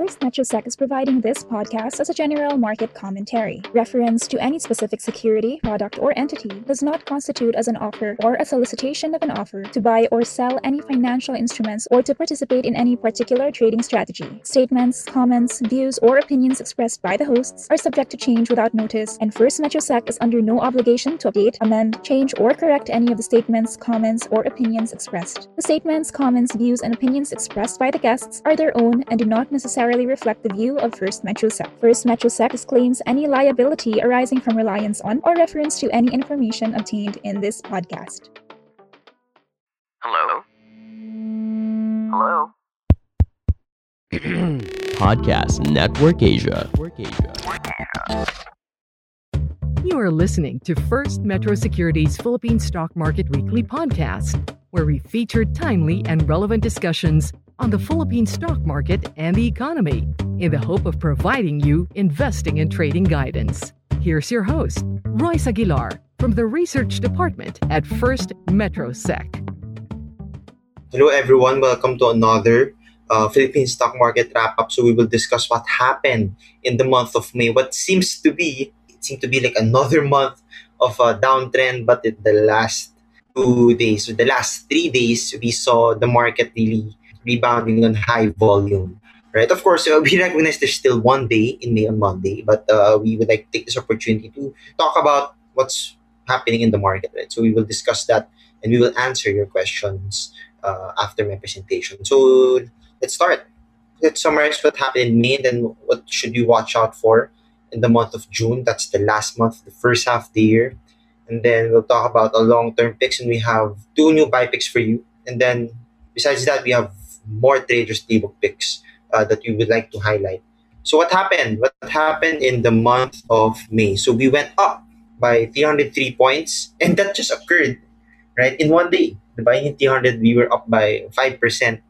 First Metrosec is providing this podcast as a general market commentary. Reference to any specific security, product, or entity does not constitute as an offer or a solicitation of an offer to buy or sell any financial instruments or to participate in any particular trading strategy. Statements, comments, views, or opinions expressed by the hosts are subject to change without notice, and First Metrosec is under no obligation to update, amend, change, or correct any of the statements, comments, or opinions expressed. The statements, comments, views, and opinions expressed by the guests are their own and do not necessarily reflect the view of First Metrosec. First Metrosec disclaims any liability arising from reliance on or reference to any information obtained in this podcast. Hello? Hello? Podcast Network Asia. Network Asia. You are listening to First Metro Securities Philippine Stock Market Weekly podcast, where we feature timely and relevant discussions on the Philippine stock market and the economy in the hope of providing you investing and trading guidance. Here's your host, Royce Aguilar from the Research Department at First Metro Sec. Hello, everyone. Welcome to another uh, Philippine stock market wrap up. So we will discuss what happened in the month of May. What seems to be seemed to be like another month of a downtrend, but the last two days, so the last three days, we saw the market really rebounding on high volume. Right. Of course, we recognize there's still one day in May on Monday, but uh, we would like take this opportunity to talk about what's happening in the market. Right. So we will discuss that and we will answer your questions uh, after my presentation. So let's start. Let's summarize what happened in May and then what should you watch out for in the month of June. That's the last month, the first half of the year. And then we'll talk about a long term picks and we have two new buy picks for you. And then besides that, we have more traders playbook picks uh, that we would like to highlight. So what happened? What happened in the month of May? So we went up by 303 points, and that just occurred right in one day. The buying 300, we were up by five percent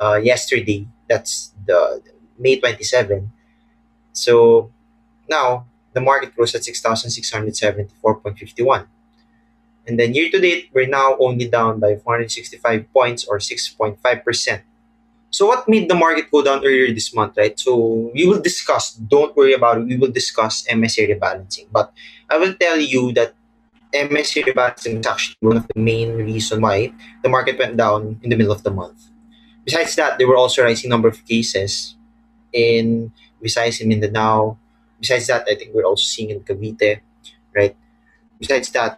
uh, yesterday. That's the May 27. So now the market closed at 6,674.51. And then year to date, we're now only down by 465 points or 6.5%. So what made the market go down earlier this month, right? So we will discuss, don't worry about it, we will discuss MSCI rebalancing. But I will tell you that MSCI rebalancing is actually one of the main reasons why the market went down in the middle of the month. Besides that, there were also rising number of cases in Visayas and Mindanao. Besides that, I think we're also seeing in Cavite, right? Besides that,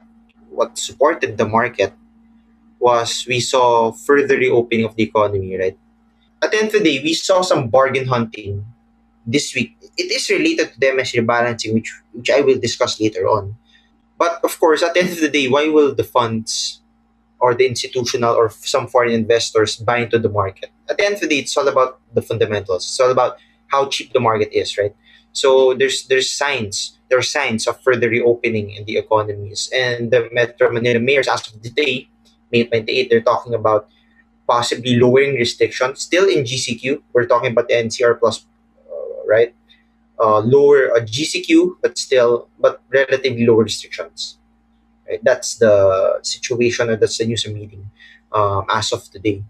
what supported the market was we saw further reopening of the economy, right? At the end of the day, we saw some bargain hunting this week. It is related to the MSCI rebalancing, which which I will discuss later on. But of course, at the end of the day, why will the funds or the institutional or some foreign investors buy into the market? At the end of the day, it's all about the fundamentals. It's all about how cheap the market is, right? So there's there's signs there are signs of further reopening in the economies. And the Metro Manila mayors, as of today, May 28, they're talking about possibly lowering restrictions. Still in GCQ, we're talking about the NCR plus, uh, right? Uh, lower a GCQ, but still, but relatively lower restrictions. Right? That's the situation, or that's the news meeting um, as of today.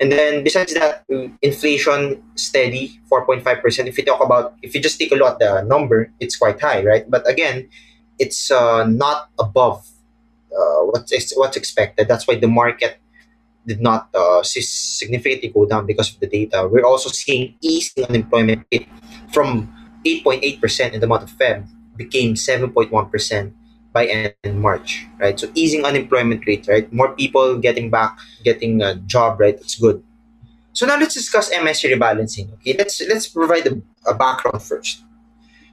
And then besides that, inflation steady, 4.5%. If you talk about, if you just take a look at the number, it's quite high, right? But again, it's uh, not above uh, what's, what's expected. That's why the market did not uh, significantly go down because of the data. We're also seeing easing unemployment rate from 8.8% in the month of Feb became 7.1% by end March, right? So easing unemployment rate, right? More people getting back, getting a job, right? That's good. So now let's discuss MSCI rebalancing. Okay, let's let's provide a, a background first.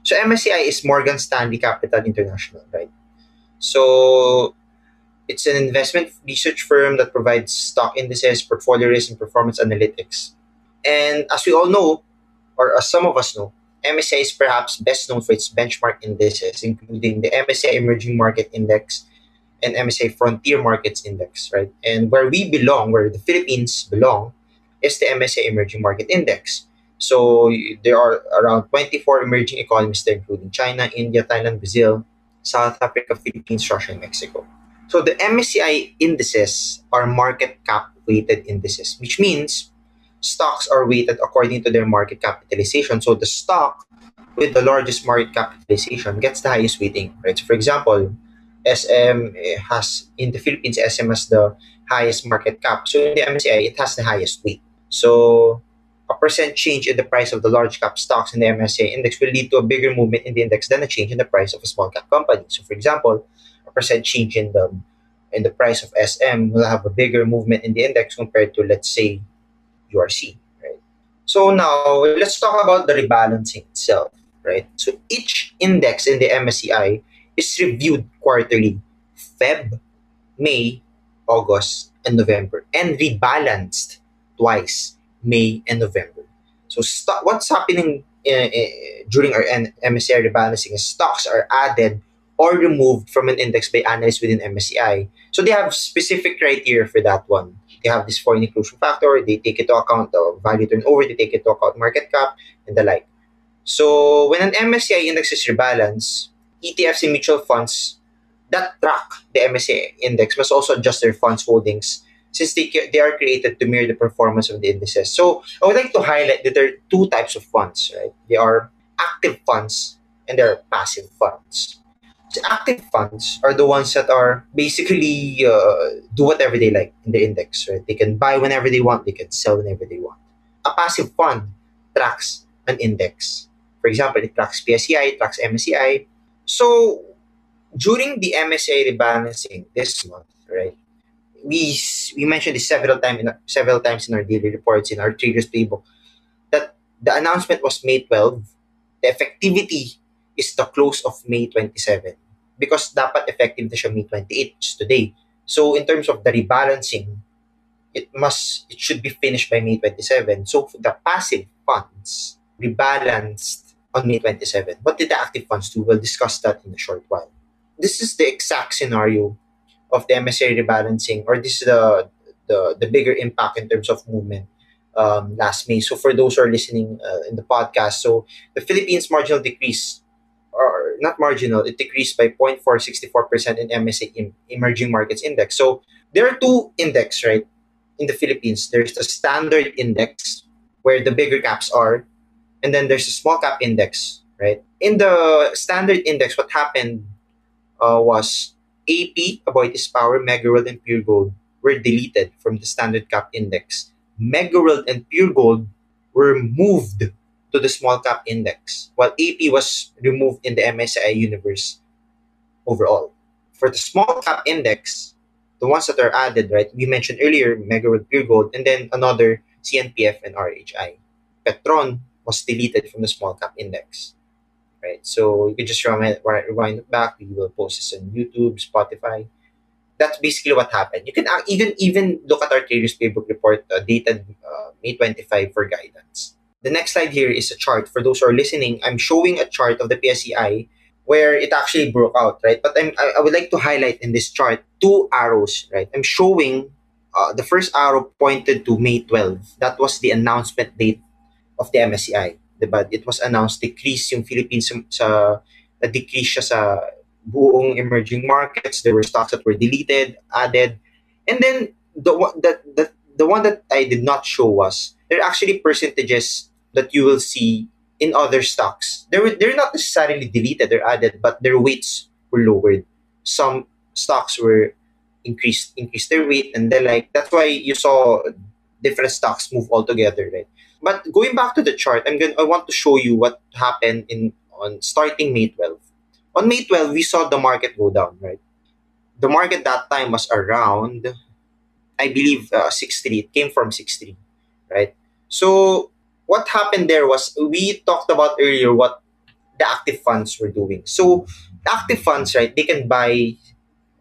So MSCI is Morgan Stanley Capital International, right? So it's an investment research firm that provides stock indices, portfolio risk, and performance analytics. And as we all know, or as some of us know, MSCI is perhaps best known for its benchmark indices, including the MSCI Emerging Market Index and MSCI Frontier Markets Index, right? And where we belong, where the Philippines belong, is the MSCI Emerging Market Index. So there are around 24 emerging economies there, including China, India, Thailand, Brazil, South Africa, Philippines, Russia, and Mexico. So the MSCI indices are market cap weighted indices, which means stocks are weighted according to their market capitalization. So the stock with the largest market capitalization gets the highest weighting, right? So for example, SM has in the Philippines, SM has the highest market cap. So in the MSCI, it has the highest weight. So a percent change in the price of the large cap stocks in the MSCI index will lead to a bigger movement in the index than a change in the price of a small cap company. So for example, a percent change in the in the price of SM will have a bigger movement in the index compared to let's say URC, right? So now let's talk about the rebalancing itself, right? So each index in the MSCI is reviewed quarterly, Feb, May, August, and November, and rebalanced twice, May and November. So st- what's happening uh, uh, during our MSCI rebalancing is stocks are added or removed from an index by analysts within MSCI. So they have specific criteria for that one. They have this foreign inclusion factor. They take into account the value turnover. They take into account market cap and the like. So when an MSCI index is rebalanced, ETFs and mutual funds that track the MSCI index must also adjust their funds holdings since they, they are created to mirror the performance of the indices. So I would like to highlight that there are two types of funds, right? They are active funds and there are passive funds. Active funds are the ones that are basically uh, do whatever they like in the index, right? They can buy whenever they want, they can sell whenever they want. A passive fund tracks an index. For example, it tracks PSEi, it tracks MSCI. So during the MSCI rebalancing this month, right? We we mentioned this several times in several times in our daily reports in our traders playbook that the announcement was May 12. The effectivity is the close of May 27 because dapat effective na siya May 28 which is today. So in terms of the rebalancing, it must it should be finished by May 27. So the passive funds rebalanced on May 27. What did the active funds do? We'll discuss that in a short while. This is the exact scenario of the MSCI rebalancing, or this is the the, the bigger impact in terms of movement um, last May. So for those who are listening uh, in the podcast, so the Philippines marginal decrease not marginal, it decreased by 0.464% in MSCI Emerging Markets Index. So there are two index, right? In the Philippines, there's the standard index where the bigger caps are, and then there's a small cap index, right? In the standard index, what happened uh, was AP, Aboitiz Power, Megaworld, and Puregold were deleted from the standard cap index. Megaworld and Puregold were moved to the small cap index, while AP was removed in the MSCI universe overall. For the small cap index, the ones that are added, right, we mentioned earlier, Megaworld Puregold, and then another CNPF and RHI. Petron was deleted from the small cap index. Right, so you can just rewind, rewind back. We will post this on YouTube, Spotify. That's basically what happened. You can even even look at our traders playbook report uh, dated uh, May 25 for guidance. The next slide here is a chart. For those who are listening, I'm showing a chart of the PSEi where it actually broke out, right? But I'm, I, I would like to highlight in this chart two arrows, right? I'm showing uh, the first arrow pointed to May 12. That was the announcement date of the MSCI. Diba? It was announced decrease yung Philippines sa decrease siya sa buong emerging markets. There were stocks that were deleted, added. And then the, the, the, the one that I did not show was there are actually percentages that you will see in other stocks. They're, they're not necessarily deleted or added, but their weights were lowered. Some stocks were increased increased their weight and then like that's why you saw different stocks move all together, right? But going back to the chart, I'm going I want to show you what happened in on starting May 12. On May 12, we saw the market go down, right? The market that time was around I believe uh, 6.3. It came from 6.3, right? So what happened there was we talked about earlier what the active funds were doing. So the active funds, right, they can buy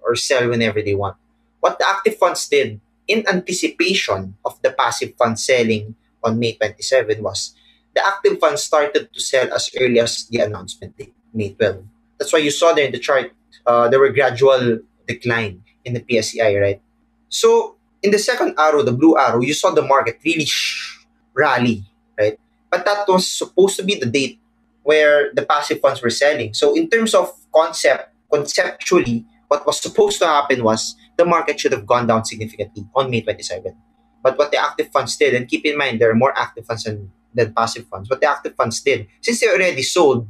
or sell whenever they want. What the active funds did in anticipation of the passive fund selling on May 27 was the active funds started to sell as early as the announcement date, May 12. That's why you saw there in the chart, uh, there were gradual decline in the PSEi, right? So in the second arrow, the blue arrow, you saw the market really sh- rally, right? But that was supposed to be the date where the passive funds were selling. So in terms of concept, conceptually, what was supposed to happen was the market should have gone down significantly on May 27. But what the active funds did, and keep in mind there are more active funds than, than passive funds. What the active funds did, since they already sold,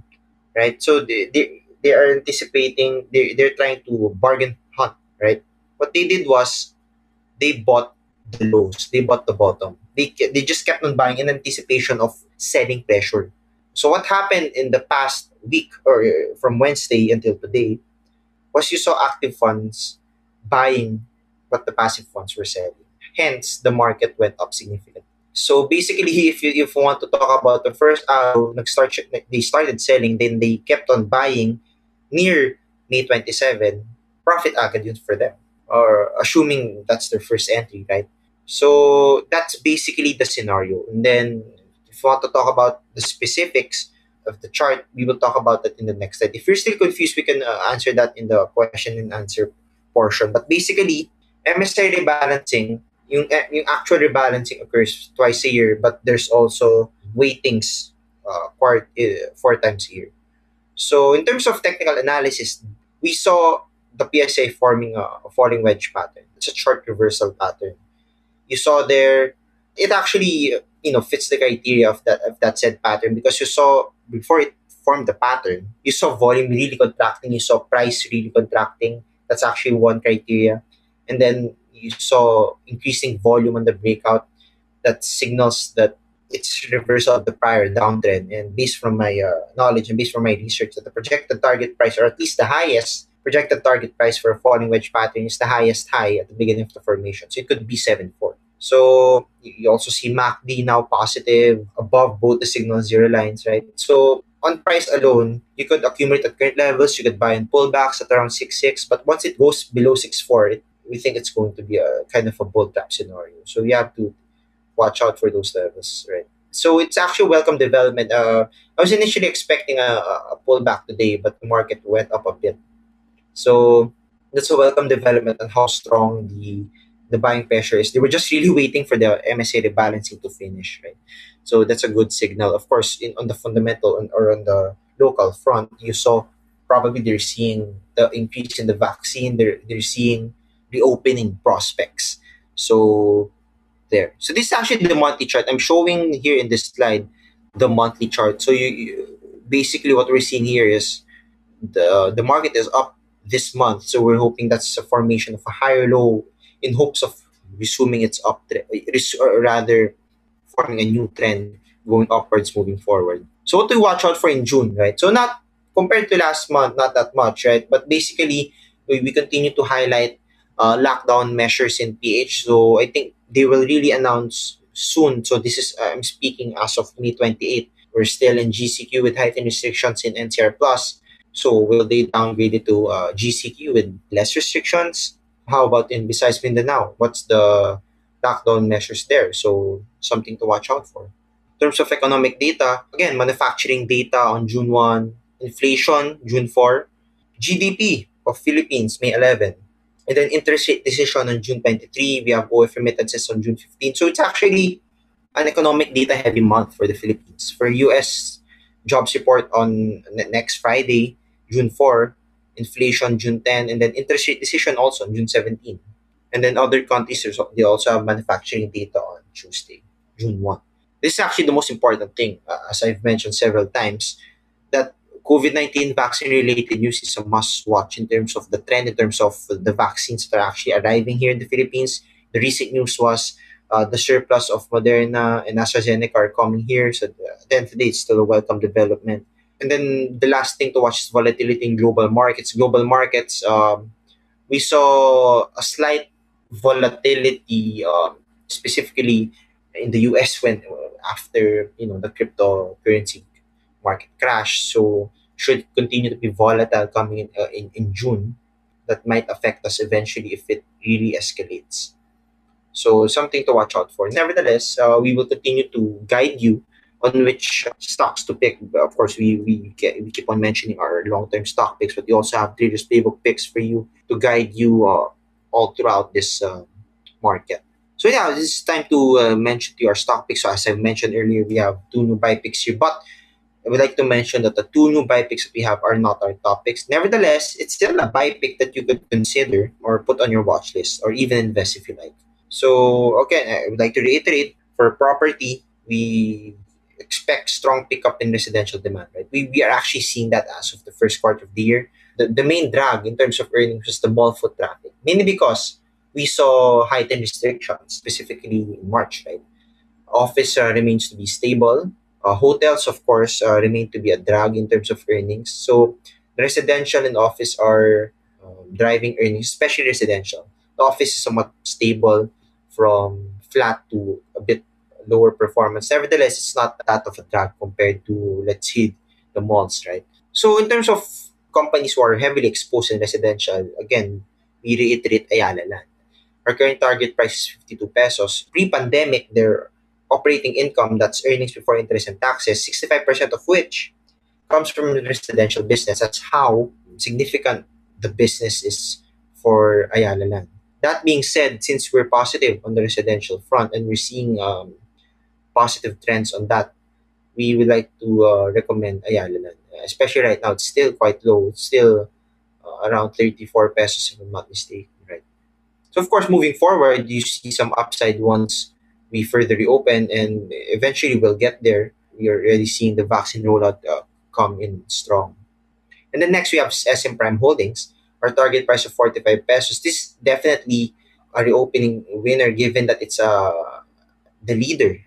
right? So they they, they are anticipating they they're trying to bargain hunt, right? What they did was they bought the lows, they bought the bottom. They they just kept on buying in anticipation of selling pressure. So what happened in the past week or uh, from Wednesday until today was you saw active funds buying what the passive funds were selling. Hence, the market went up significantly. So basically, if you if you want to talk about the first hour, they started selling, then they kept on buying near May 27, profit agad for them. Or assuming that's their first entry, right? So that's basically the scenario. And then if you want to talk about the specifics of the chart, we will talk about that in the next slide. If you're still confused, we can uh, answer that in the question and answer portion. But basically, MSCI rebalancing, yung, eh, yung actual rebalancing occurs twice a year, but there's also weightings uh, quart, uh, four times a year. So in terms of technical analysis, we saw the PSA forming a, a falling wedge pattern. It's a short reversal pattern. You saw there, it actually you know fits the criteria of that of that said pattern because you saw before it formed the pattern, you saw volume really contracting, you saw price really contracting. That's actually one criteria, and then you saw increasing volume on the breakout. That signals that it's reversal of the prior downtrend. And based from my uh, knowledge and based from my research, that the projected target price, or at least the highest projected target price for a falling wedge pattern, is the highest high at the beginning of the formation. So it could be 7 4. So you also see MACD now positive above both the signal zero lines, right? So on price alone, you could accumulate at current levels. You could buy in pullbacks at around 6.6, but once it goes below 6.4, it, we think it's going to be a kind of a bull trap scenario. So we have to watch out for those levels, right? So it's actually welcome development. Uh, I was initially expecting a, a pullback today, but the market went up a bit. So that's a welcome development and how strong the the buying pressure is. They were just really waiting for the MSA rebalancing to finish, right? So that's a good signal. Of course, in on the fundamental or on the local front, you saw probably they're seeing the increase in the vaccine. They're they're seeing reopening prospects. So there. So this is actually the monthly chart. I'm showing here in this slide the monthly chart. So you, you basically what we're seeing here is the the market is up this month. So we're hoping that's a formation of a higher low in hopes of resuming its up rather forming a new trend going upwards moving forward. So what to watch out for in June, right? So not compared to last month, not that much, right? But basically, we, we continue to highlight uh, lockdown measures in PH. So I think they will really announce soon. So this is uh, I'm speaking as of May 28. We're still in GCQ with heightened restrictions in NCR Plus. So will they downgrade it to uh, GCQ with less restrictions? How about in besides Mindanao? What's the lockdown measures there? So something to watch out for. In terms of economic data, again, manufacturing data on June 1, inflation June 4, GDP of Philippines May 11, and then interest rate decision on June 23. We have OF remittances on June 15. So it's actually an economic data heavy month for the Philippines. For US jobs report on next Friday, June 4, inflation June 10, and then interest rate decision also on June 17. And then other countries, they also have manufacturing data on Tuesday, June 1. This is actually the most important thing, uh, as I've mentioned several times, that COVID 19 vaccine related news is a must watch in terms of the trend, in terms of the vaccines that are actually arriving here in the Philippines. The recent news was uh, the surplus of Moderna and AstraZeneca are coming here. So, uh, then today, it's still a welcome development. And then the last thing to watch is volatility in global markets. Global markets, um, we saw a slight volatility, um, specifically in the US when after you know the cryptocurrency market crash. So should continue to be volatile coming in, uh, in, in June that might affect us eventually if it really escalates. So something to watch out for. Nevertheless, uh, we will continue to guide you on which stocks to pick. Of course, we we, get, we keep on mentioning our long-term stock picks, but we also have traders playbook picks for you to guide you uh, all throughout this uh, market. So yeah, it's time to uh, mention to your stock picks. So as I mentioned earlier, we have two new buy picks here, but I would like to mention that the two new buy picks that we have are not our top picks. Nevertheless, it's still a buy pick that you could consider or put on your watch list or even invest if you like. So, again, I would like to reiterate for property, we expect strong pickup in residential demand, right? We, we are actually seeing that as of the first quarter of the year. The, the main drag in terms of earnings was the mall foot traffic, mainly because we saw heightened restrictions, specifically in March, right? Office uh, remains to be stable. Uh, hotels, of course, uh, remain to be a drag in terms of earnings. So, residential and office are um, driving earnings, especially residential. The office is somewhat stable from flat to a bit lower performance. Nevertheless, it's not that of a drag compared to, let's say, the malls, right? So, in terms of companies who are heavily exposed in residential, again, we reiterate Ayala Land. Our current target price is 52 pesos. Pre-pandemic, their operating income, that's earnings before interest and taxes, 65% of which comes from the residential business. That's how significant the business is for Ayala Land. That being said, since we're positive on the residential front and we're seeing um, positive trends on that, we would like to uh, recommend Ayala Land. Especially right now, it's still quite low. It's still uh, around 34 pesos, if I'm not mistaken, right? So, of course, moving forward, you see some upside once we further reopen and eventually we'll get there. We are already seeing the vaccine rollout uh, come in strong. And then next we have SM Prime Holdings, our target price of 45 pesos. This definitely a reopening winner given that it's uh, the leader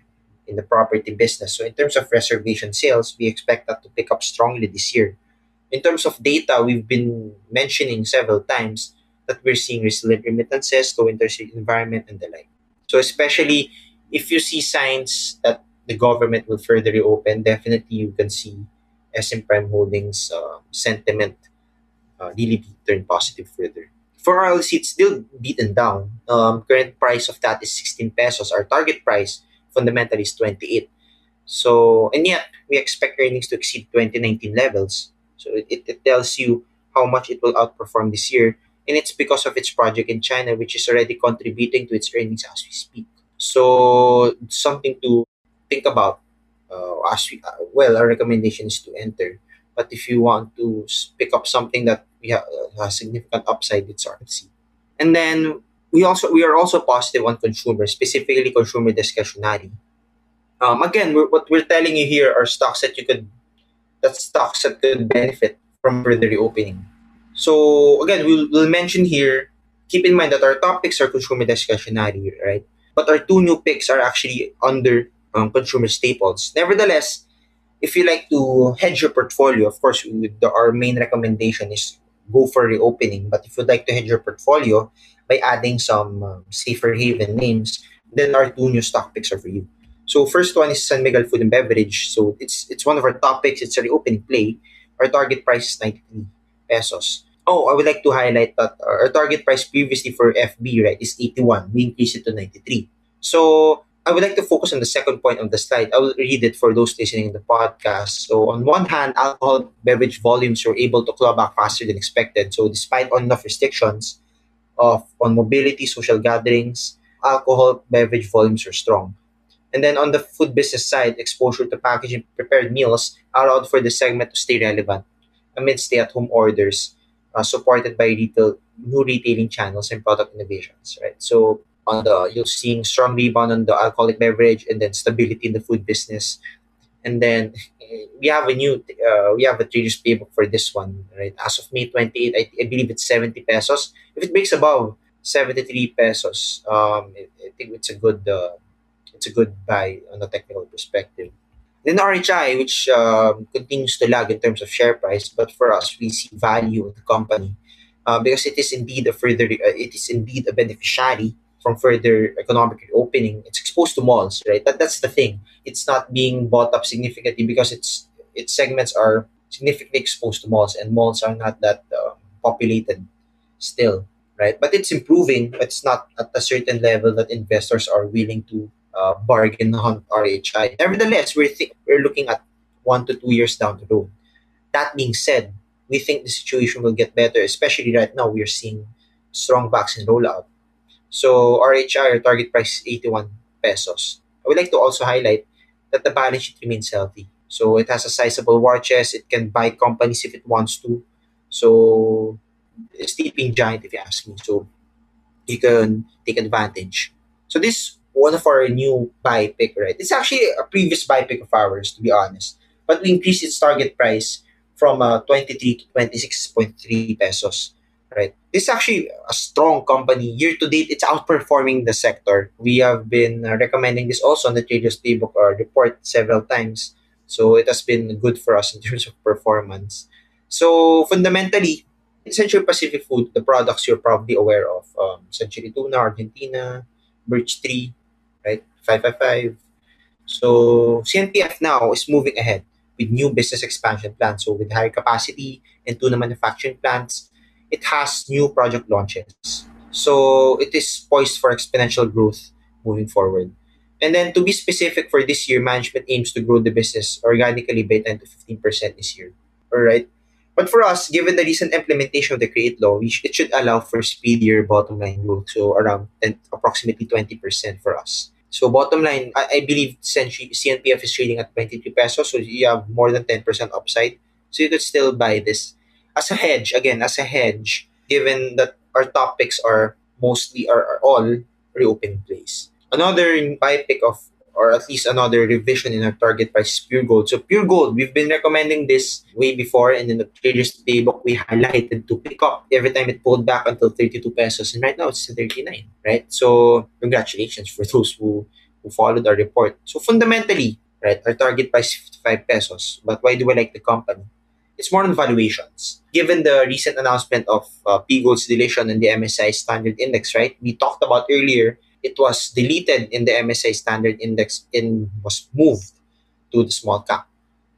in the property business. So in terms of reservation sales, we expect that to pick up strongly this year. In terms of data, we've been mentioning several times that we're seeing resilient remittances, low interest environment, and the like. So especially if you see signs that the government will further reopen, definitely you can see SM Prime Holdings uh, sentiment uh, really turn positive further. For RLC, it's still beaten down. Um, current price of that is 16 pesos. Our target price fundamentally is 28. So, and yet we expect earnings to exceed 2019 levels. So it, it, tells you how much it will outperform this year. And it's because of its project in China, which is already contributing to its earnings as we speak. So something to think about. Uh, as we, uh, well, our recommendation is to enter. But if you want to pick up something that we have uh, a significant upside, it's RLC. And then we also we are also positive on consumers, specifically consumer discretionary. Um, again, we're, what we're telling you here are stocks that you could that stocks that could benefit from further reopening. So again, we'll, we'll mention here. Keep in mind that our topics are consumer discretionary, right? But our two new picks are actually under um, consumer staples. Nevertheless, if you like to hedge your portfolio, of course, the, our main recommendation is go for reopening. But if you'd like to hedge your portfolio by adding some um, safer haven names, then our two new stock picks are for you. So first one is San Miguel Food and Beverage. So it's it's one of our topics. It's a reopening play. Our target price is 93 pesos. Oh, I would like to highlight that our target price previously for FB, right, is 81. We increased it to 93. So I would like to focus on the second point of the slide. I will read it for those listening in the podcast. So on one hand, alcohol beverage volumes were able to claw back faster than expected. So despite on enough restrictions on mobility, social gatherings, alcohol beverage volumes are strong. And then on the food business side, exposure to packaging prepared meals allowed for the segment to stay relevant amid stay-at-home orders uh, supported by retail new retailing channels and product innovations, right? So on the you're seeing strong rebound on the alcoholic beverage and then stability in the food business. And then we have a new uh, we have a traders playbook for this one, right? As of May 28, I, I believe it's 70 pesos. If it breaks above 73 pesos, um, I, I think it's a good uh, it's a good buy on a technical perspective. Then RHI, which um, continues to lag in terms of share price, but for us, we see value in the company uh, because it is indeed a further, uh, it is indeed a beneficiary from further economic reopening. It's exposed to malls, right? That that's the thing. It's not being bought up significantly because its its segments are significantly exposed to malls, and malls are not that uh, populated still, right? But it's improving. But it's not at a certain level that investors are willing to uh, bargain on RHI. Nevertheless, we're, th- we're looking at one to two years down the road. That being said, we think the situation will get better, especially right now we are seeing strong vaccine rollout. So RHI, our target price is 81 pesos. I would like to also highlight that the balance sheet remains healthy. So it has a sizable war chest. It can buy companies if it wants to. So it's sleeping giant if you ask me. So you can take advantage So this one of our new buy pick, right? It's actually a previous buy pick of ours, to be honest. But we increased its target price from uh, 23 to 26.3 pesos, right? This is actually a strong company. Year to date, it's outperforming the sector. We have been uh, recommending this also on the Traders Playbook or report several times. So it has been good for us in terms of performance. So fundamentally, Century Pacific Food, the products you're probably aware of, um, Century Tuna, Argentina, Birch Tree, right? 555. So CNPF now is moving ahead with new business expansion plans. So with higher capacity and tuna manufacturing plants, it has new project launches. So it is poised for exponential growth moving forward. And then to be specific for this year, management aims to grow the business organically by 10 to 15% this year. All right. But for us, given the recent implementation of the CREATE law, sh- it should allow for speedier bottom line growth. So around 10, approximately 20% for us. So bottom line, I, I believe CNPF is trading at 23 pesos. So you have more than 10% upside. So you could still buy this as a hedge. Again, as a hedge, given that our topics are mostly are, are all reopening plays. Another buy pick of or at least another revision in our target price Puregold. So Puregold, we've been recommending this way before and in the traders playbook we highlighted to pick up every time it pulled back until 32 pesos and right now it's 39, right? So congratulations for those who who followed our report. So fundamentally, right, our target price is 55 pesos. But why do I like the company? It's more on valuations. Given the recent announcement of uh, PGOLD's deletion in the MSCI Standard Index, right? We talked about earlier it was deleted in the MSCI Standard Index and was moved to the small cap.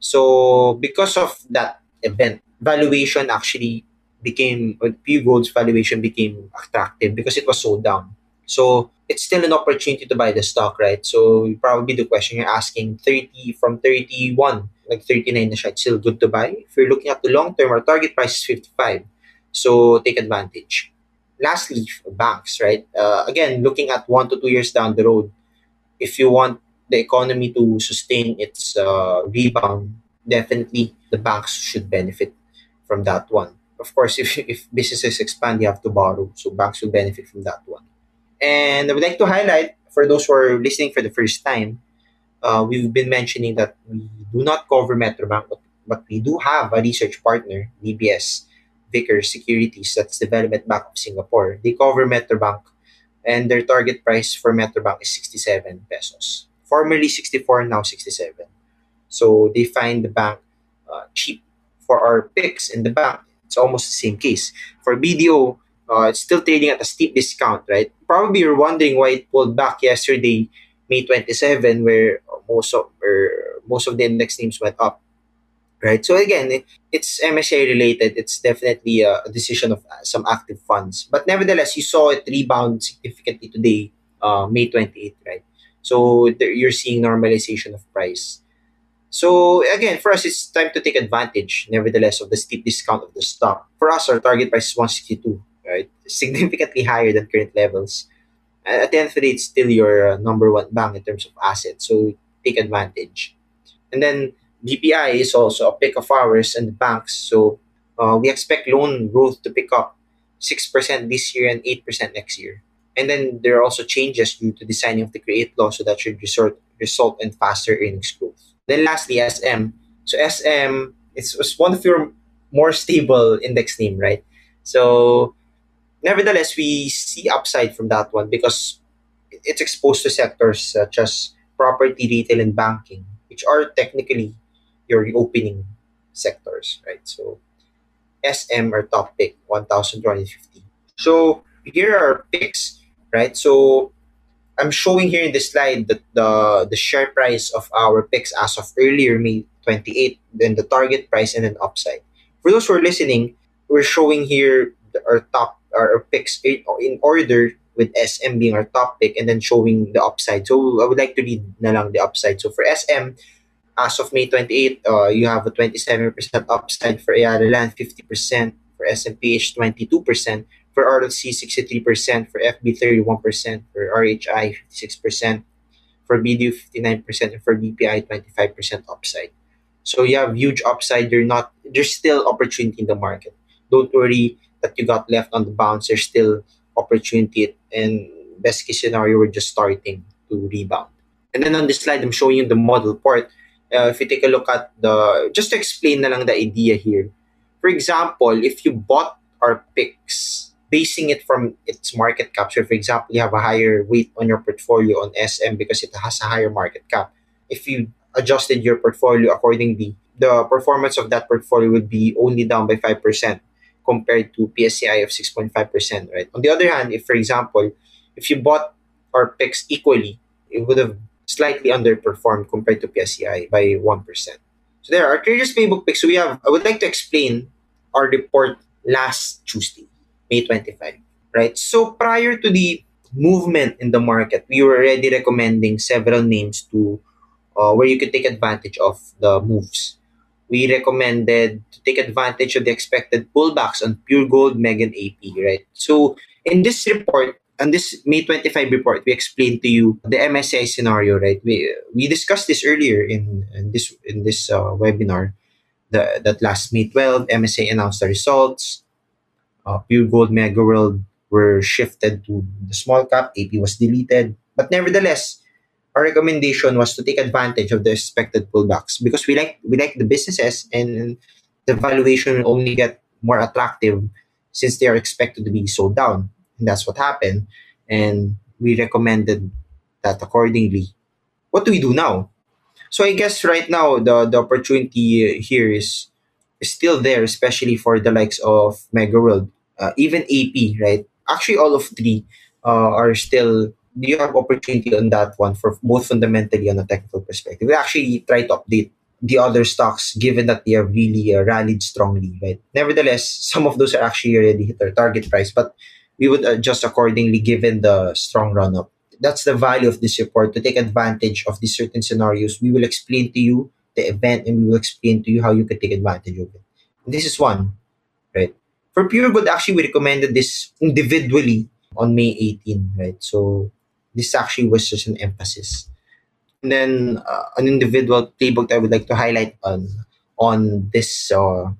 So because of that event, valuation actually became Puregold's valuation became attractive because it was sold down. So it's still an opportunity to buy the stock, right? So probably the question you're asking 30 from 31, like 39 na siya, it's still good to buy. If you're looking at the long term, our target price is 55. So take advantage lastly, banks, right? Uh, again, looking at one to two years down the road, if you want the economy to sustain its uh, rebound, definitely the banks should benefit from that one. Of course, if, if businesses expand, you have to borrow. So banks will benefit from that one. And I would like to highlight for those who are listening for the first time, uh, we've been mentioning that we do not cover Metrobank, but, but we do have a research partner, DBS, Vickers Securities, that's Development Bank of Singapore. They cover Metrobank and their target price for Metrobank is 67 pesos. Formerly 64, now 67. So they find the bank uh, cheap. For our picks in the bank, it's almost the same case. For BDO, uh, it's still trading at a steep discount, right? Probably you're wondering why it pulled back yesterday, May 27, where most of or most of the index names went up right? So again, it's MSCI related. It's definitely a decision of uh, some active funds. But nevertheless, you saw it rebound significantly today, uh, May 28th, right? So you're seeing normalization of price. So again, for us, it's time to take advantage, nevertheless, of the steep discount of the stock. For us, our target price is 162, right? Significantly higher than current levels. At the end of the day, it's still your uh, number one bank in terms of assets. So take advantage. And then BPI is also a pick of ours and the banks. So uh, we expect loan growth to pick up 6% this year and 8% next year. And then there are also changes due to the signing of the CREATE law, so that should result, result in faster earnings growth. Then lastly, SM. So SM it's, it's one of your more stable index name, right? So nevertheless, we see upside from that one because it's exposed to sectors such as property, retail, and banking, which are technically your reopening sectors, right? So SM or top pick, 1,250. So here are picks, right? So I'm showing here in this slide that the the share price of our picks as of earlier May 28, then the target price and then upside. For those who are listening, we're showing here our top our picks in order with SM being our top pick and then showing the upside. So I would like to read na lang the upside. So for SM, as of May 28, uh, you have a 27% upside for Ayala Land, 50%, for SMPH 22%, for RLC 63%, for FB 31%, for RHI 56%, for BDO 59%, and for BPI 25% upside. So you have huge upside. You're not there's still opportunity in the market. Don't worry that you got left on the bounce. There's still opportunity and best case scenario, we're just starting to rebound. And then on this slide, I'm showing you the model part. Uh, if you take a look at the, just to explain na lang the idea here. For example, if you bought our picks, basing it from its market cap. So, for example, you have a higher weight on your portfolio on SM because it has a higher market cap. If you adjusted your portfolio accordingly, the performance of that portfolio would be only down by 5% compared to PSEi of 6.5%, right? On the other hand, if, for example, if you bought our picks equally, it would have slightly underperformed compared to PSEi by 1%. So there are traders playbook picks. So we have, I would like to explain our report last Tuesday, May 25, right? So prior to the movement in the market, we were already recommending several names to uh, where you could take advantage of the moves. We recommended to take advantage of the expected pullbacks on Puregold, Megan AP, right? So in this report, on this May 25 report, we explained to you the MSCI scenario, right? We we discussed this earlier in, in this in this uh, webinar. The, that last May 12, MSCI announced the results. Uh, Puregold, Mega World were shifted to the small cap. AP was deleted, but nevertheless, our recommendation was to take advantage of the expected pullbacks because we like we like the businesses and the valuation will only get more attractive since they are expected to be sold down. And that's what happened. And we recommended that accordingly. What do we do now? So I guess right now the, the opportunity here is, is still there, especially for the likes of Megaworld, uh, even AP, right? Actually, all of three uh, are still do you have opportunity on that one for both fundamentally and a technical perspective? We actually try to update the other stocks given that they have really uh, rallied strongly, right? Nevertheless, some of those are actually already hit their target price, but we would adjust accordingly given the strong run up. That's the value of this report to take advantage of these certain scenarios. We will explain to you the event and we will explain to you how you can take advantage of it. This is one, right? For Puregold, actually, we recommended this individually on May 18, right? So this actually was just an emphasis. And then uh, an individual playbook that I would like to highlight on on this uh,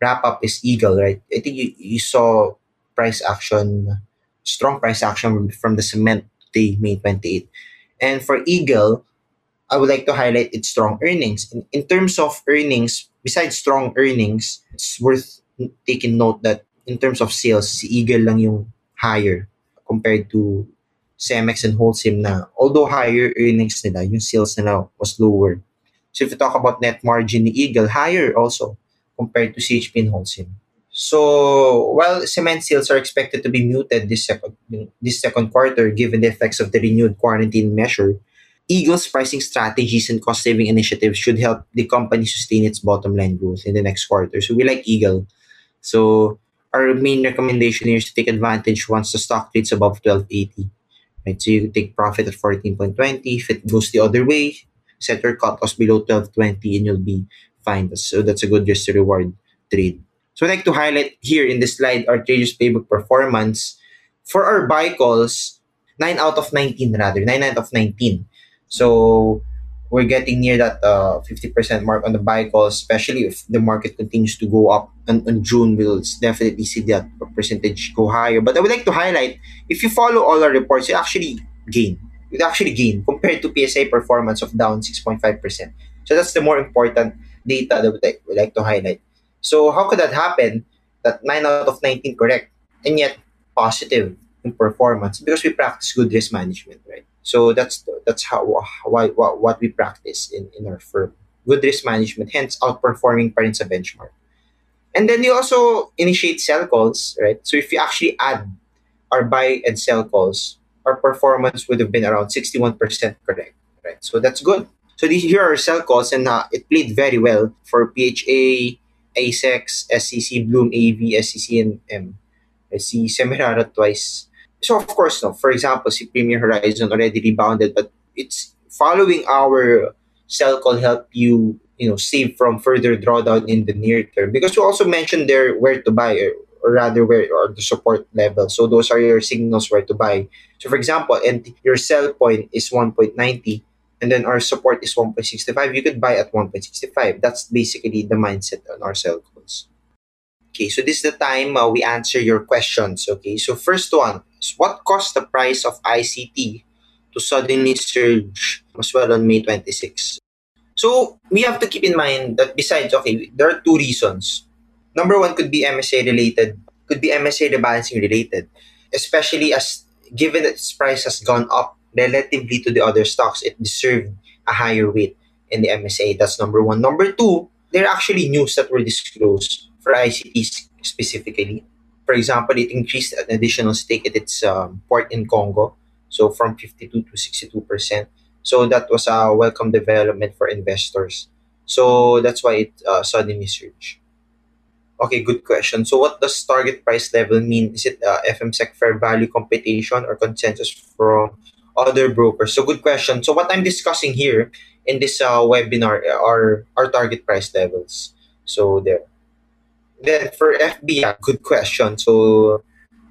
wrap up is Eagle, right? I think you, you saw price action, strong price action from the cement day, May 28. And for Eagle, I would like to highlight its strong earnings. In, in terms of earnings, besides strong earnings, it's worth taking note that in terms of sales, Eagle lang yung higher compared to Cemex and Holcim na although higher earnings nila, yung sales nila was lower. So if you talk about net margin ni Eagle, higher also compared to CHP and Holcim. So while cement sales are expected to be muted this second this second quarter given the effects of the renewed quarantine measure, Eagle's pricing strategies and cost saving initiatives should help the company sustain its bottom line growth in the next quarter. So we like Eagle. So our main recommendation here is to take advantage once the stock trades above 1280 right? So you take profit at 14.20. If it goes the other way, set your cut loss below 12.20 and you'll be fine. So that's a good risk to reward trade. So I'd like to highlight here in this slide our traders playbook performance. For our buy calls, 9 out of 19 rather, 9 out of 19. So we're getting near that uh, 50% mark on the buy calls, especially if the market continues to go up. And in June, we'll definitely see that percentage go higher. But I would like to highlight if you follow all our reports, you actually gain. You actually gain compared to PSA performance of down 6.5%. So that's the more important data that we would like to highlight. So how could that happen? That 9 out of 19 correct and yet positive in performance because we practice good risk management, right? So that's that's how why what, what we practice in, in our firm. Good risk management, hence outperforming pa rin sa benchmark. And then you also initiate sell calls, right? So if you actually add our buy and sell calls, our performance would have been around 61% correct, right? So that's good. So these here are sell calls and uh, it played very well for PHA, ASEX, SCC, Bloom AV, SCC, and M. I see Semirara twice so of course, no, for example, si Horizon already rebounded, but it's following our sell call help you, you know, save from further drawdown in the near term. Because you also mentioned there where to buy, or, or rather where or the support level. So those are your signals where to buy. So for example, and your sell point is 1.90 and then our support is 1.65, you could buy at 1.65. That's basically the mindset on our sell calls. Okay, so this is the time uh, we answer your questions. Okay, so first one, what caused the price of ICT to suddenly surge as well on May 26. So we have to keep in mind that besides, okay, there are two reasons. Number one could be MSA related, could be MSA rebalancing related, especially as given that its price has gone up relatively to the other stocks, it deserved a higher weight in the MSA. That's number one. Number two, there are actually news that were disclosed for ICT specifically. For example, it increased an additional stake at its um, port in Congo, so from 52 to 62 percent. So that was a welcome development for investors. So that's why it uh, suddenly surged. Okay, good question. So what does target price level mean? Is it uh, FMSEC fair value computation or consensus from other brokers? So good question. So what I'm discussing here in this uh, webinar are our target price levels. So there. Then for FB, yeah, good question. So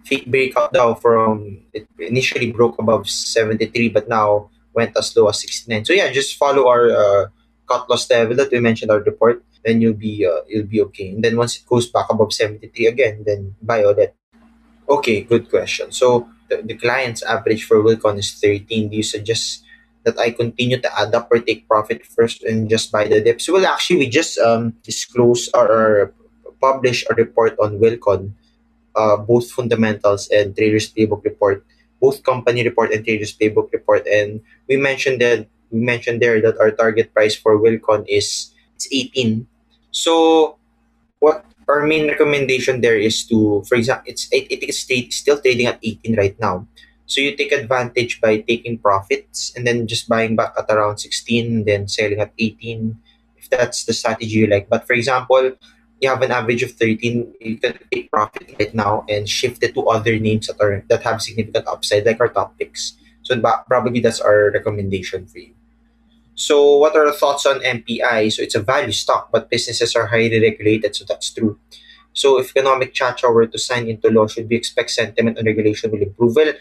fake breakout now from it initially broke above 73, but now went as low as 69. So yeah, just follow our uh, cut loss level that we mentioned our report. Then you'll be uh, you'll be okay. And then once it goes back above 73 again, then buy all that. Okay, good question. So the, the client's average for Wilcon is 13. Do you suggest that I continue to add up or take profit first and just buy the dips? Well, actually, we just um, disclose our publish a report on Wilcon, uh, both fundamentals and traders playbook report, both company report and traders playbook report, and we mentioned that we mentioned there that our target price for Wilcon is it's 18. So what our main recommendation there is to, for example, it's it, it is still trading at 18 right now. So you take advantage by taking profits and then just buying back at around 16, then selling at 18, if that's the strategy you like. But for example, you have an average of 13, you can take profit right now and shift it to other names that are that have significant upside, like our top picks. So probably that's our recommendation for you. So what are the thoughts on MPI? So it's a value stock, but businesses are highly regulated, so that's true. So if economic chacha were to sign into law, should we expect sentiment on regulation will improve? Well,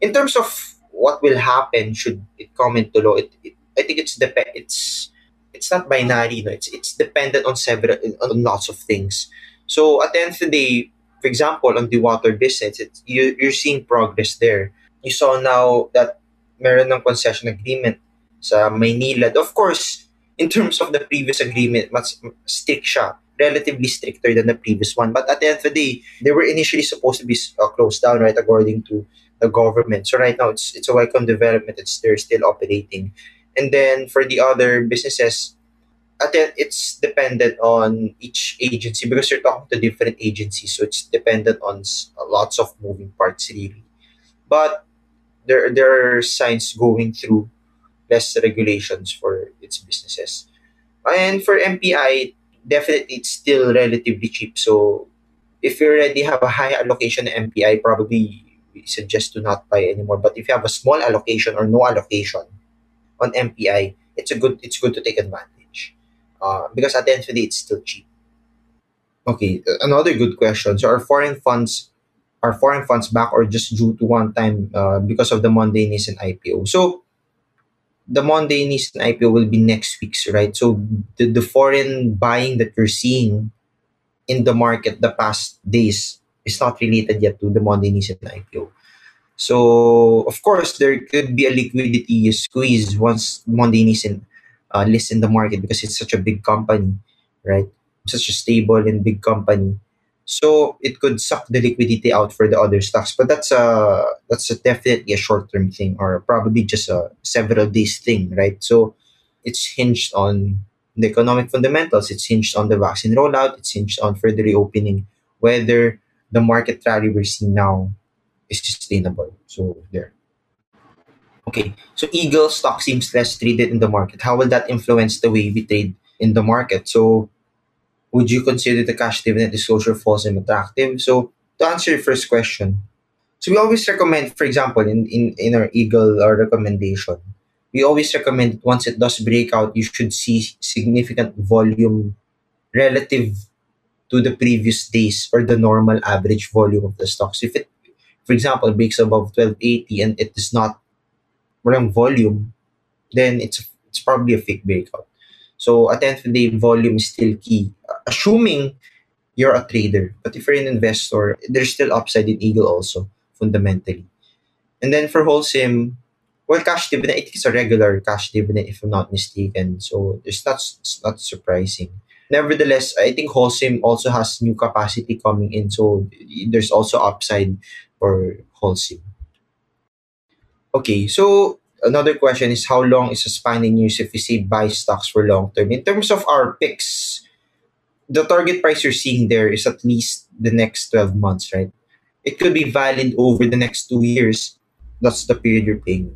in terms of what will happen should it come into law, it, it, I think it's the dep- it's it's not binary. No? It's it's dependent on several on lots of things. So at the end of the day, for example, on the water business, it's, you, you're seeing progress there. You saw now that meron ng concession agreement sa Maynila. Of course, in terms of the previous agreement, mas strict siya. Relatively stricter than the previous one. But at the end of the day, they were initially supposed to be uh, closed down, right, according to the government. So right now, it's it's a welcome development. It's they're still operating. And then for the other businesses, it's dependent on each agency because you're talking to different agencies. So it's dependent on lots of moving parts, really. But there, there are signs going through less regulations for its businesses. And for MPI, definitely it's still relatively cheap. So if you already have a high allocation MPI, probably we suggest to not buy anymore. But if you have a small allocation or no allocation on MPI, it's a good it's good to take advantage. Uh, because at the end of the day, it's still cheap. Okay, another good question. So are foreign funds are foreign funds back or just due to one time uh, because of the Monde Nissin IPO? So the Monde Nissin IPO will be next week's, right? So the, the foreign buying that you're seeing in the market the past days is not related yet to the Monde Nissin IPO. So of course there could be a liquidity squeeze once Monde Nissin uh, lists in the market because it's such a big company, right? Such a stable and big company. So it could suck the liquidity out for the other stocks, but that's a that's a definitely a short term thing or probably just a several days thing, right? So it's hinged on the economic fundamentals. It's hinged on the vaccine rollout. It's hinged on further reopening. Whether the market rally we're seeing now is sustainable. So there. Okay, so Eagle stock seems less traded in the market. How will that influence the way we trade in the market? So would you consider the cash dividend disclosure false and attractive? So to answer your first question, so we always recommend, for example, in, in, in our Eagle or recommendation, we always recommend once it does break out, you should see significant volume relative to the previous days or the normal average volume of the stocks. If it, for example, breaks above 1280 and it is not walang volume, then it's it's probably a fake breakout. So at the end of the day, volume is still key. Assuming you're a trader, but if you're an investor, there's still upside in Eagle also, fundamentally. And then for Holcim, well, cash dividend, I think it's a regular cash dividend if I'm not mistaken. So it's not, it's not surprising. Nevertheless, I think Holcim also has new capacity coming in. So there's also upside for Holcim. Okay, so another question is how long is a span in use if we say buy stocks for long term? In terms of our picks, the target price you're seeing there is at least the next 12 months, right? It could be valid over the next two years. That's the period you're paying.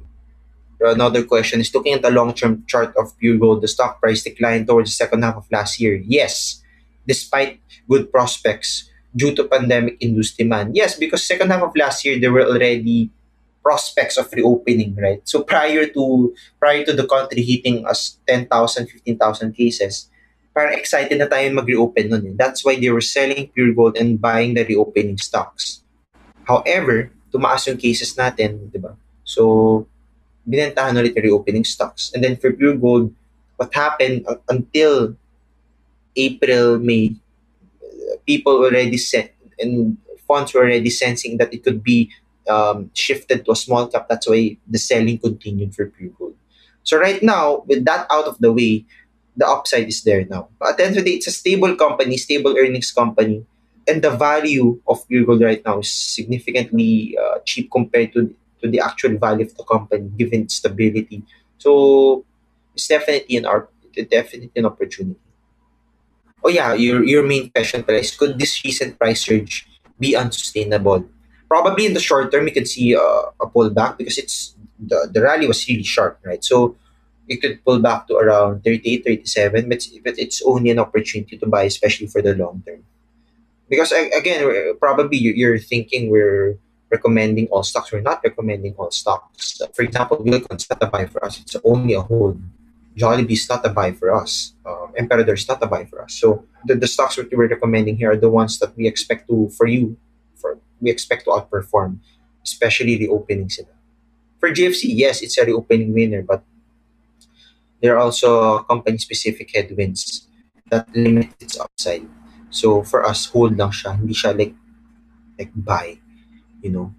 Another question is looking at the long term chart of Puregold, the stock price declined towards the second half of last year. Yes, despite good prospects due to pandemic induced demand. Yes, because second half of last year there were already prospects of reopening, right? So prior to prior to the country hitting us 10,000, 15,000 cases, parang excited na tayo mag-reopen nun. Eh. That's why they were selling Puregold and buying the reopening stocks. However, tumaas yung cases natin, di ba? So, binentahan ulit yung reopening stocks. And then for Puregold, what happened uh, until April, May, people already set and funds were already sensing that it could be um, shifted to a small cap. That's why the selling continued for Puregold. So right now, with that out of the way, the upside is there now. But at the end of the day, it's a stable company, stable earnings company, and the value of Puregold right now is significantly uh, cheap compared to to the actual value of the company, given stability. So it's definitely an definitely an opportunity. Oh yeah, your your main question is could this recent price surge be unsustainable? probably in the short term, you can see a, a pullback because it's the, the rally was really sharp, right? So it could pull back to around 38, 37, but, but it's only an opportunity to buy, especially for the long term. Because again, probably you're thinking we're recommending all stocks. We're not recommending all stocks. For example, a buy for us. It's only a hold. Jollibee is not a buy for us. Um, Emperador is not a buy for us. So the, the stocks that we're recommending here are the ones that we expect to for you for we expect to outperform, especially the opening. For GFC, yes, it's a reopening winner, but there are also company-specific headwinds that limit its upside. So for us, hold lang siya. Hindi siya like, like buy, you know.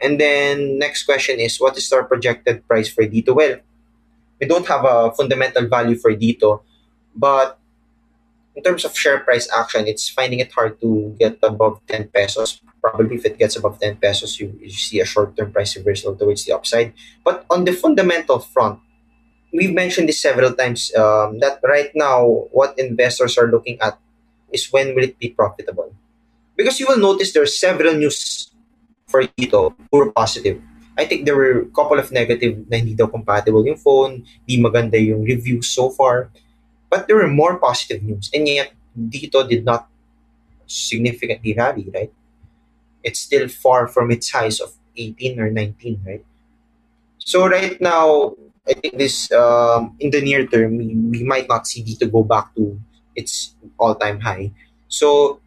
And then next question is, what is our projected price for Dito? Well, we don't have a fundamental value for Dito, but in terms of share price action, it's finding it hard to get above 10 pesos probably if it gets above 10 pesos, you, you see a short-term price reversal towards the upside. But on the fundamental front, we've mentioned this several times um, that right now, what investors are looking at is when will it be profitable. Because you will notice there are several news for Dito who were positive. I think there were a couple of negative na hindi daw compatible yung phone, di maganda yung reviews so far. But there were more positive news. And yet, Dito did not significantly rally, right? it's still far from its highs of 18 or 19, right? So right now, I think this um, in the near term, we, we might not see Dito go back to its all-time high. So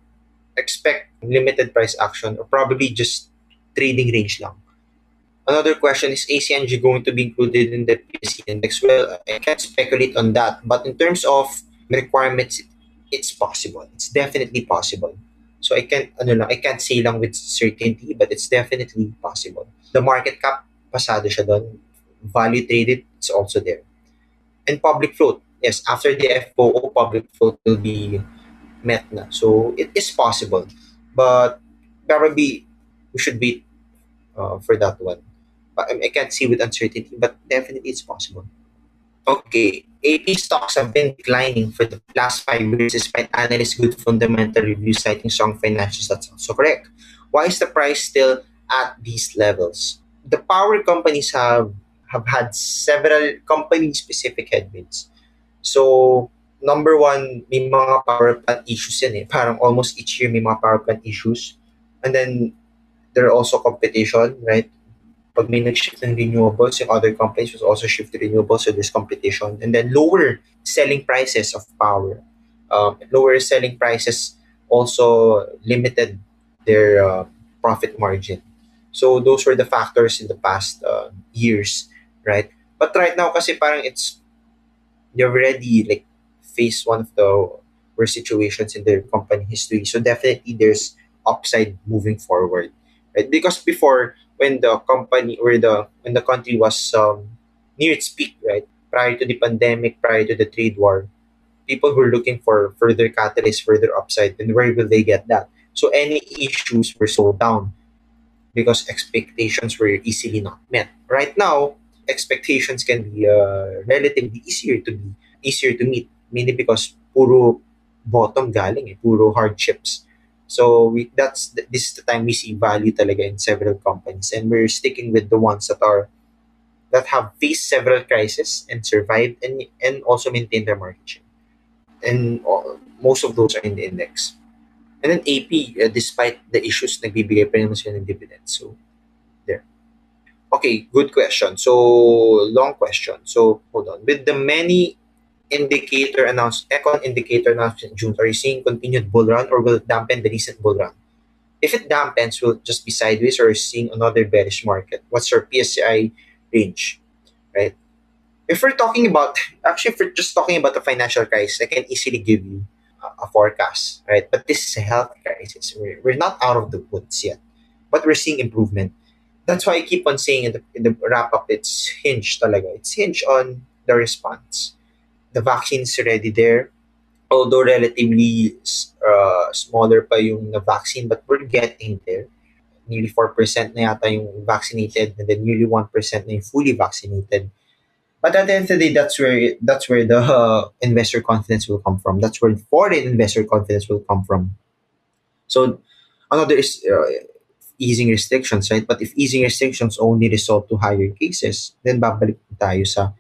expect limited price action or probably just trading range lang. Another question is ACNG going to be included in the PSE index? Well, I can't speculate on that, but in terms of requirements, it's possible. It's definitely possible. So I can't ano lang, I can't say lang with certainty but it's definitely possible. The market cap pasado siya doon. Value traded it's also there. And public float. Yes, after the FOO public float will be met na. So it is possible. But probably we should wait uh, for that one. I can't see with uncertainty, but definitely it's possible. Okay, AP stocks have been declining for the last five years despite analysts' good fundamental reviews citing strong financials. That's also correct. Why is the price still at these levels? The power companies have have had several company-specific headwinds. So, number one, may mga power plant issues yan eh. Parang almost each year may mga power plant issues. And then, there are also competition, right? Pag may nag-shift ng renewables, yung other companies will also shift to renewables, so there's competition. And then lower selling prices of power. Um, lower selling prices also limited their uh, profit margin. So those were the factors in the past uh, years, right? But right now, kasi parang it's they've already like faced one of the worst situations in their company history. So definitely there's upside moving forward. right? Because before, when the company or the when the country was um, near its peak, right, prior to the pandemic, prior to the trade war, people were looking for further catalyst, further upside, and where will they get that? So any issues were sold down because expectations were easily not met. Right now, expectations can be uh, relatively easier to be easier to meet, mainly because puro bottom galing, eh, puro hardships. So we, that's this is the time we see value talaga in several companies, and we're sticking with the ones that are that have faced several crises and survived and and also maintained their market share. And uh, most of those are in the index. And then AP, uh, despite the issues, nagbibigay pa naman sila ng dividends. So, there. Okay, good question. So, long question. So, hold on. With the many indicator announced, econ indicator announced in June, are you seeing continued bull run or will it dampen the recent bull run? If it dampens, will it just be sideways or are you seeing another bearish market? What's your PSEi range? Right? If we're talking about, actually, if we're just talking about the financial crisis, I can easily give you a forecast, right? But this is a health crisis. We're, we're not out of the woods yet, but we're seeing improvement. That's why I keep on saying in the, in the wrap up, it's hinged talaga. It's hinged on the response. The vaccine is already there, although relatively uh, smaller pa yung na vaccine, but we're getting there. Nearly 4% na yata yung vaccinated and then nearly 1% na yung fully vaccinated but at the end of the day, that's where that's where the uh, investor confidence will come from. That's where foreign investor confidence will come from. So another is uh, easing restrictions, right? But if easing restrictions only result to higher cases, then babalik tayo sa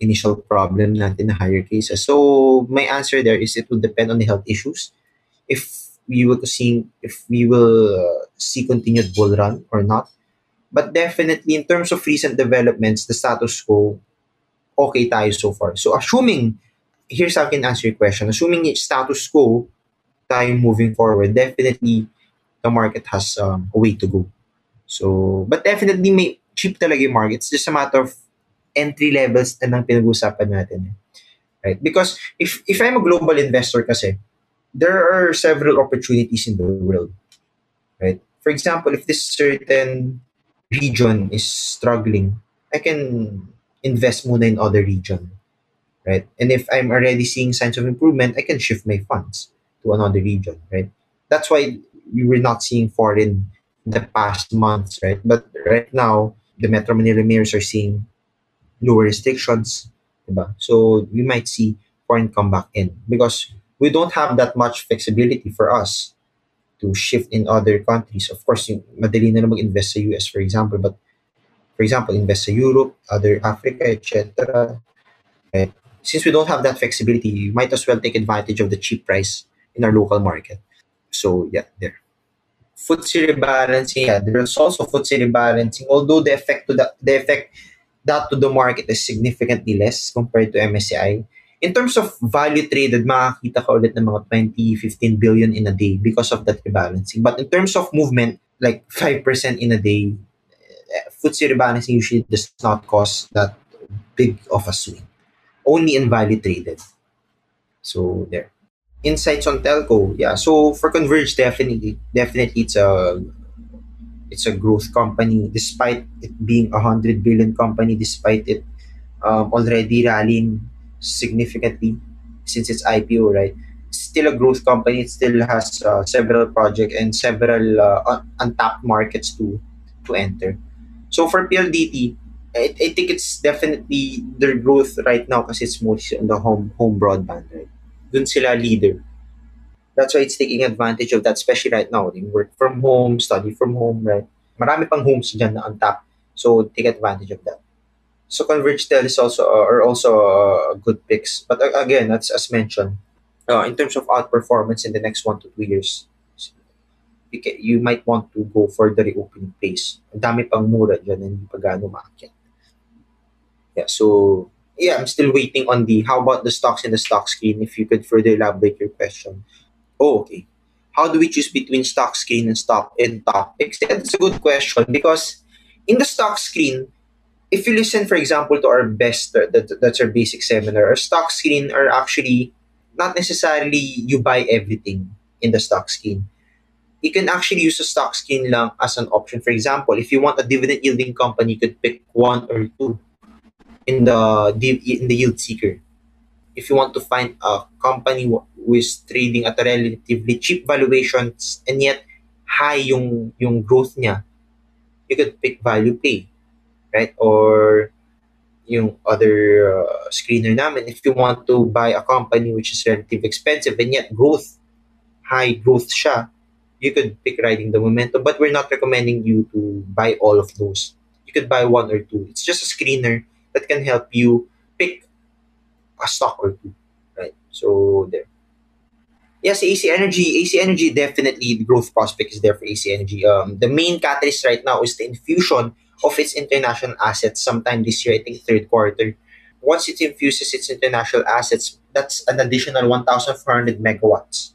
initial problem natin na higher cases. So my answer there is it will depend on the health issues. If we will see if we will uh, see continued bull run or not. But definitely in terms of recent developments, the status quo okay tayo so far. So assuming, here's how I can answer your question. Assuming it's status quo tayo moving forward, definitely the market has um, a way to go. So, but definitely may cheap talaga yung market. It's just a matter of entry levels na nang pinag-usapan natin. Eh. Right? Because if, if I'm a global investor kasi, there are several opportunities in the world. Right? For example, if this certain region is struggling, I can invest muna in other region. Right? And if I'm already seeing signs of improvement, I can shift my funds to another region. Right? That's why we were not seeing foreign in the past months, right? But right now, the Metro Manila mayors are seeing lower restrictions. Diba? So we might see foreign come back in because we don't have that much flexibility for us to shift in other countries. Of course, yung madali na mag-invest sa US, for example, but for example, invest in Europe, other Africa, etc. Since we don't have that flexibility, you might as well take advantage of the cheap price in our local market. So yeah, there. FTSE rebalancing, yeah, there's also FTSE rebalancing, although the effect to the, the effect that to the market is significantly less compared to MSCI. In terms of value traded, makakita ka ulit ng mga 20, 15 billion in a day because of that rebalancing. But in terms of movement, like 5% in a day, eh, FTSE rebalancing usually does not cause that big of a swing. Only in value traded. So there. Insights on telco, yeah. So for Converge, definitely, definitely it's a it's a growth company, despite it being a hundred billion company, despite it um, already rallying significantly since its IPO, right? Still a growth company. It still has uh, several projects and several uh, untapped markets to to enter. So for PLDT, I, I think it's definitely their growth right now because it's mostly on the home home broadband, right? Dun sila leader. That's why it's taking advantage of that, especially right now. They work from home, study from home, right? Marami pang homes dyan na untap. So take advantage of that. So ConvergeTel is also uh, are also uh, good picks. But uh, again, that's as mentioned, uh, in terms of outperformance in the next one to two years, you, can, you might want to go for the reopening phase. Ang dami pang mura dyan, hindi pa gaano maakyat. Yeah, so, yeah, I'm still waiting on the, how about the stocks in the stock screen, if you could further elaborate your question. Oh, okay. How do we choose between stock screen and stock and topics? That's a good question because in the stock screen, if you listen, for example, to our best, uh, that, that's our basic seminar, our stock screen are actually not necessarily you buy everything in the stock screen you can actually use a stock screen lang as an option. For example, if you want a dividend yielding company, you could pick one or two in the in the yield seeker. If you want to find a company who is trading at a relatively cheap valuations and yet high yung yung growth niya, you could pick value pay, right? Or yung other uh, screener namin, if you want to buy a company which is relatively expensive and yet growth, high growth siya, you could pick riding the momentum, but we're not recommending you to buy all of those. You could buy one or two. It's just a screener that can help you pick a stock or two, right? So there. Yes, AC Energy. AC Energy definitely the growth prospect is there for AC Energy. Um, the main catalyst right now is the infusion of its international assets sometime this year. I think third quarter. Once it infuses its international assets, that's an additional 1,400 megawatts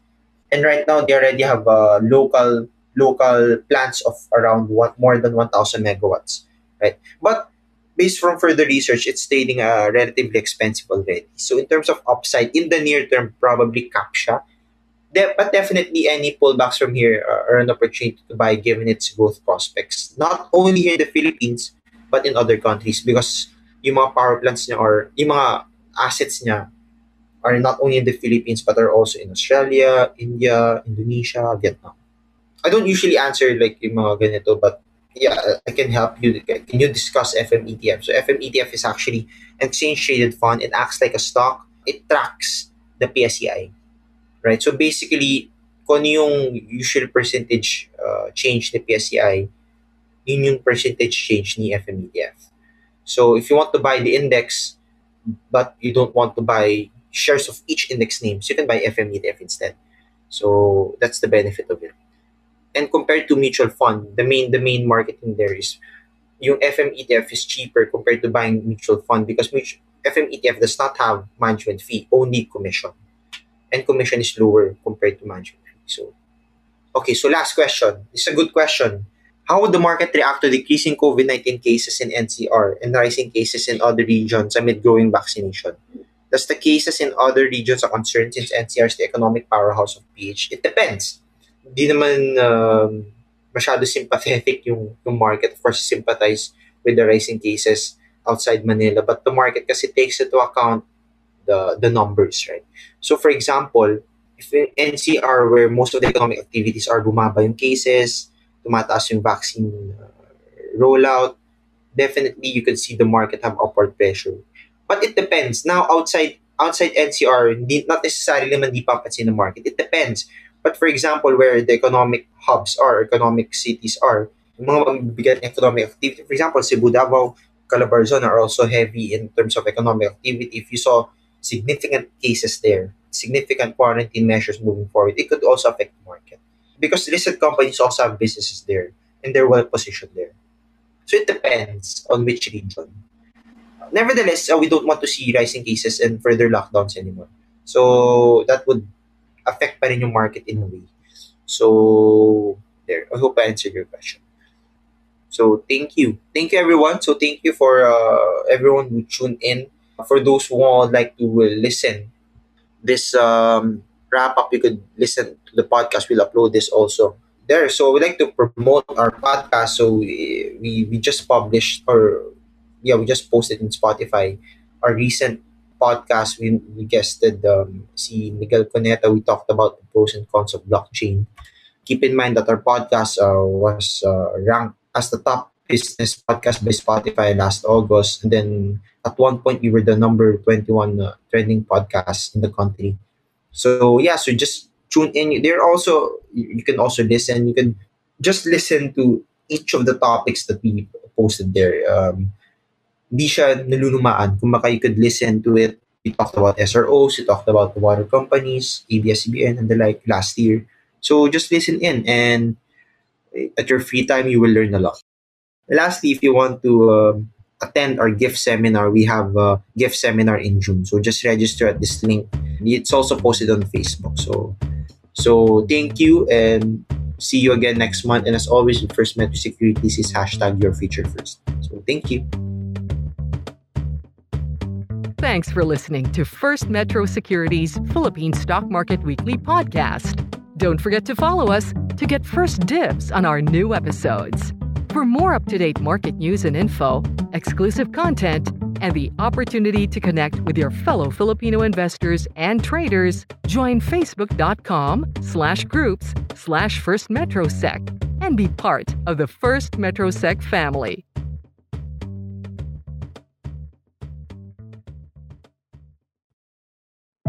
and right now they already have uh, local local plants of around one, more than 1000 megawatts right but based from further research it's trading uh, relatively expensive already. So in terms of upside in the near term probably captcha. De- but definitely any pullbacks from here are an opportunity to buy given its growth prospects. Not only here in the philippines but in other countries because yung mga power plants niya or yung mga assets niya are not only in the Philippines but are also in Australia, India, Indonesia, Vietnam. I don't usually answer like yung mga ganito, but yeah, I can help you. Can you discuss FMETF? So FMETF is actually an exchange traded fund. It acts like a stock. It tracks the PSEi, right? So basically, kung yung usual percentage uh, change the PSEI, yun yung percentage change ni FMETF. So if you want to buy the index, but you don't want to buy shares of each index name. So you can buy FM ETF instead. So that's the benefit of it. And compared to mutual fund, the main the main marketing there is yung FM ETF is cheaper compared to buying mutual fund because mutual, FM ETF does not have management fee, only commission. And commission is lower compared to management fee. So okay, so last question. It's a good question. How would the market react to decreasing COVID-19 cases in NCR and rising cases in other regions amid growing vaccination? Does the cases in other regions are concerned since NCR is the economic powerhouse of PH? It depends. Hindi naman um, masyado sympathetic yung, yung market. Of course, sympathize with the rising cases outside Manila. But the market kasi takes into account the, the numbers, right? So for example, if in NCR where most of the economic activities are bumaba yung cases, tumataas yung vaccine uh, rollout, definitely you can see the market have upward pressure. But it depends. Now, outside outside NCR, hindi, not necessarily naman di papansin ng market. It depends. But for example, where the economic hubs are, economic cities are, mga magbibigyan ng economic activity, for example, Cebu, Davao, Calabarzon are also heavy in terms of economic activity. If you saw significant cases there, significant quarantine measures moving forward, it could also affect the market. Because listed companies also have businesses there and they're well positioned there. So it depends on which region. nevertheless, uh, we don't want to see rising cases and further lockdowns anymore. So that would affect pa rin yung market in a way. So there, I hope I answered your question. So thank you, thank you everyone. So thank you for uh, everyone who tuned in. For those who would like to uh, listen, this um, wrap up, you could listen to the podcast. We'll upload this also there. So we like to promote our podcast. So we, we, we just published or yeah, we just posted in Spotify our recent podcast. We, we guested um, si Miguel Cuneta. We talked about the pros and cons of blockchain. Keep in mind that our podcast uh, was uh, ranked as the top business podcast by Spotify last August. And then at one point, we were the number 21 uh, trending podcast in the country. So yeah, so just tune in. There also, you can also listen. You can just listen to each of the topics that we posted there. Um, di siya nalulumaan. Kung baka you could listen to it. We talked about SROs, we talked about the water companies, ABS-CBN, and the like last year. So just listen in and at your free time, you will learn a lot. Lastly, if you want to um, attend our gift seminar, we have a gift seminar in June. So just register at this link. It's also posted on Facebook. So so thank you and see you again next month. And as always, with First Metro Securities is hashtag your future first. So thank you. Thanks for listening to First Metro Securities Philippine Stock Market Weekly podcast. Don't forget to follow us to get first dibs on our new episodes. For more up to date market news and info, exclusive content, and the opportunity to connect with your fellow Filipino investors and traders, join facebook.com slash groups slash First Metrosec and be part of the First Metrosec family.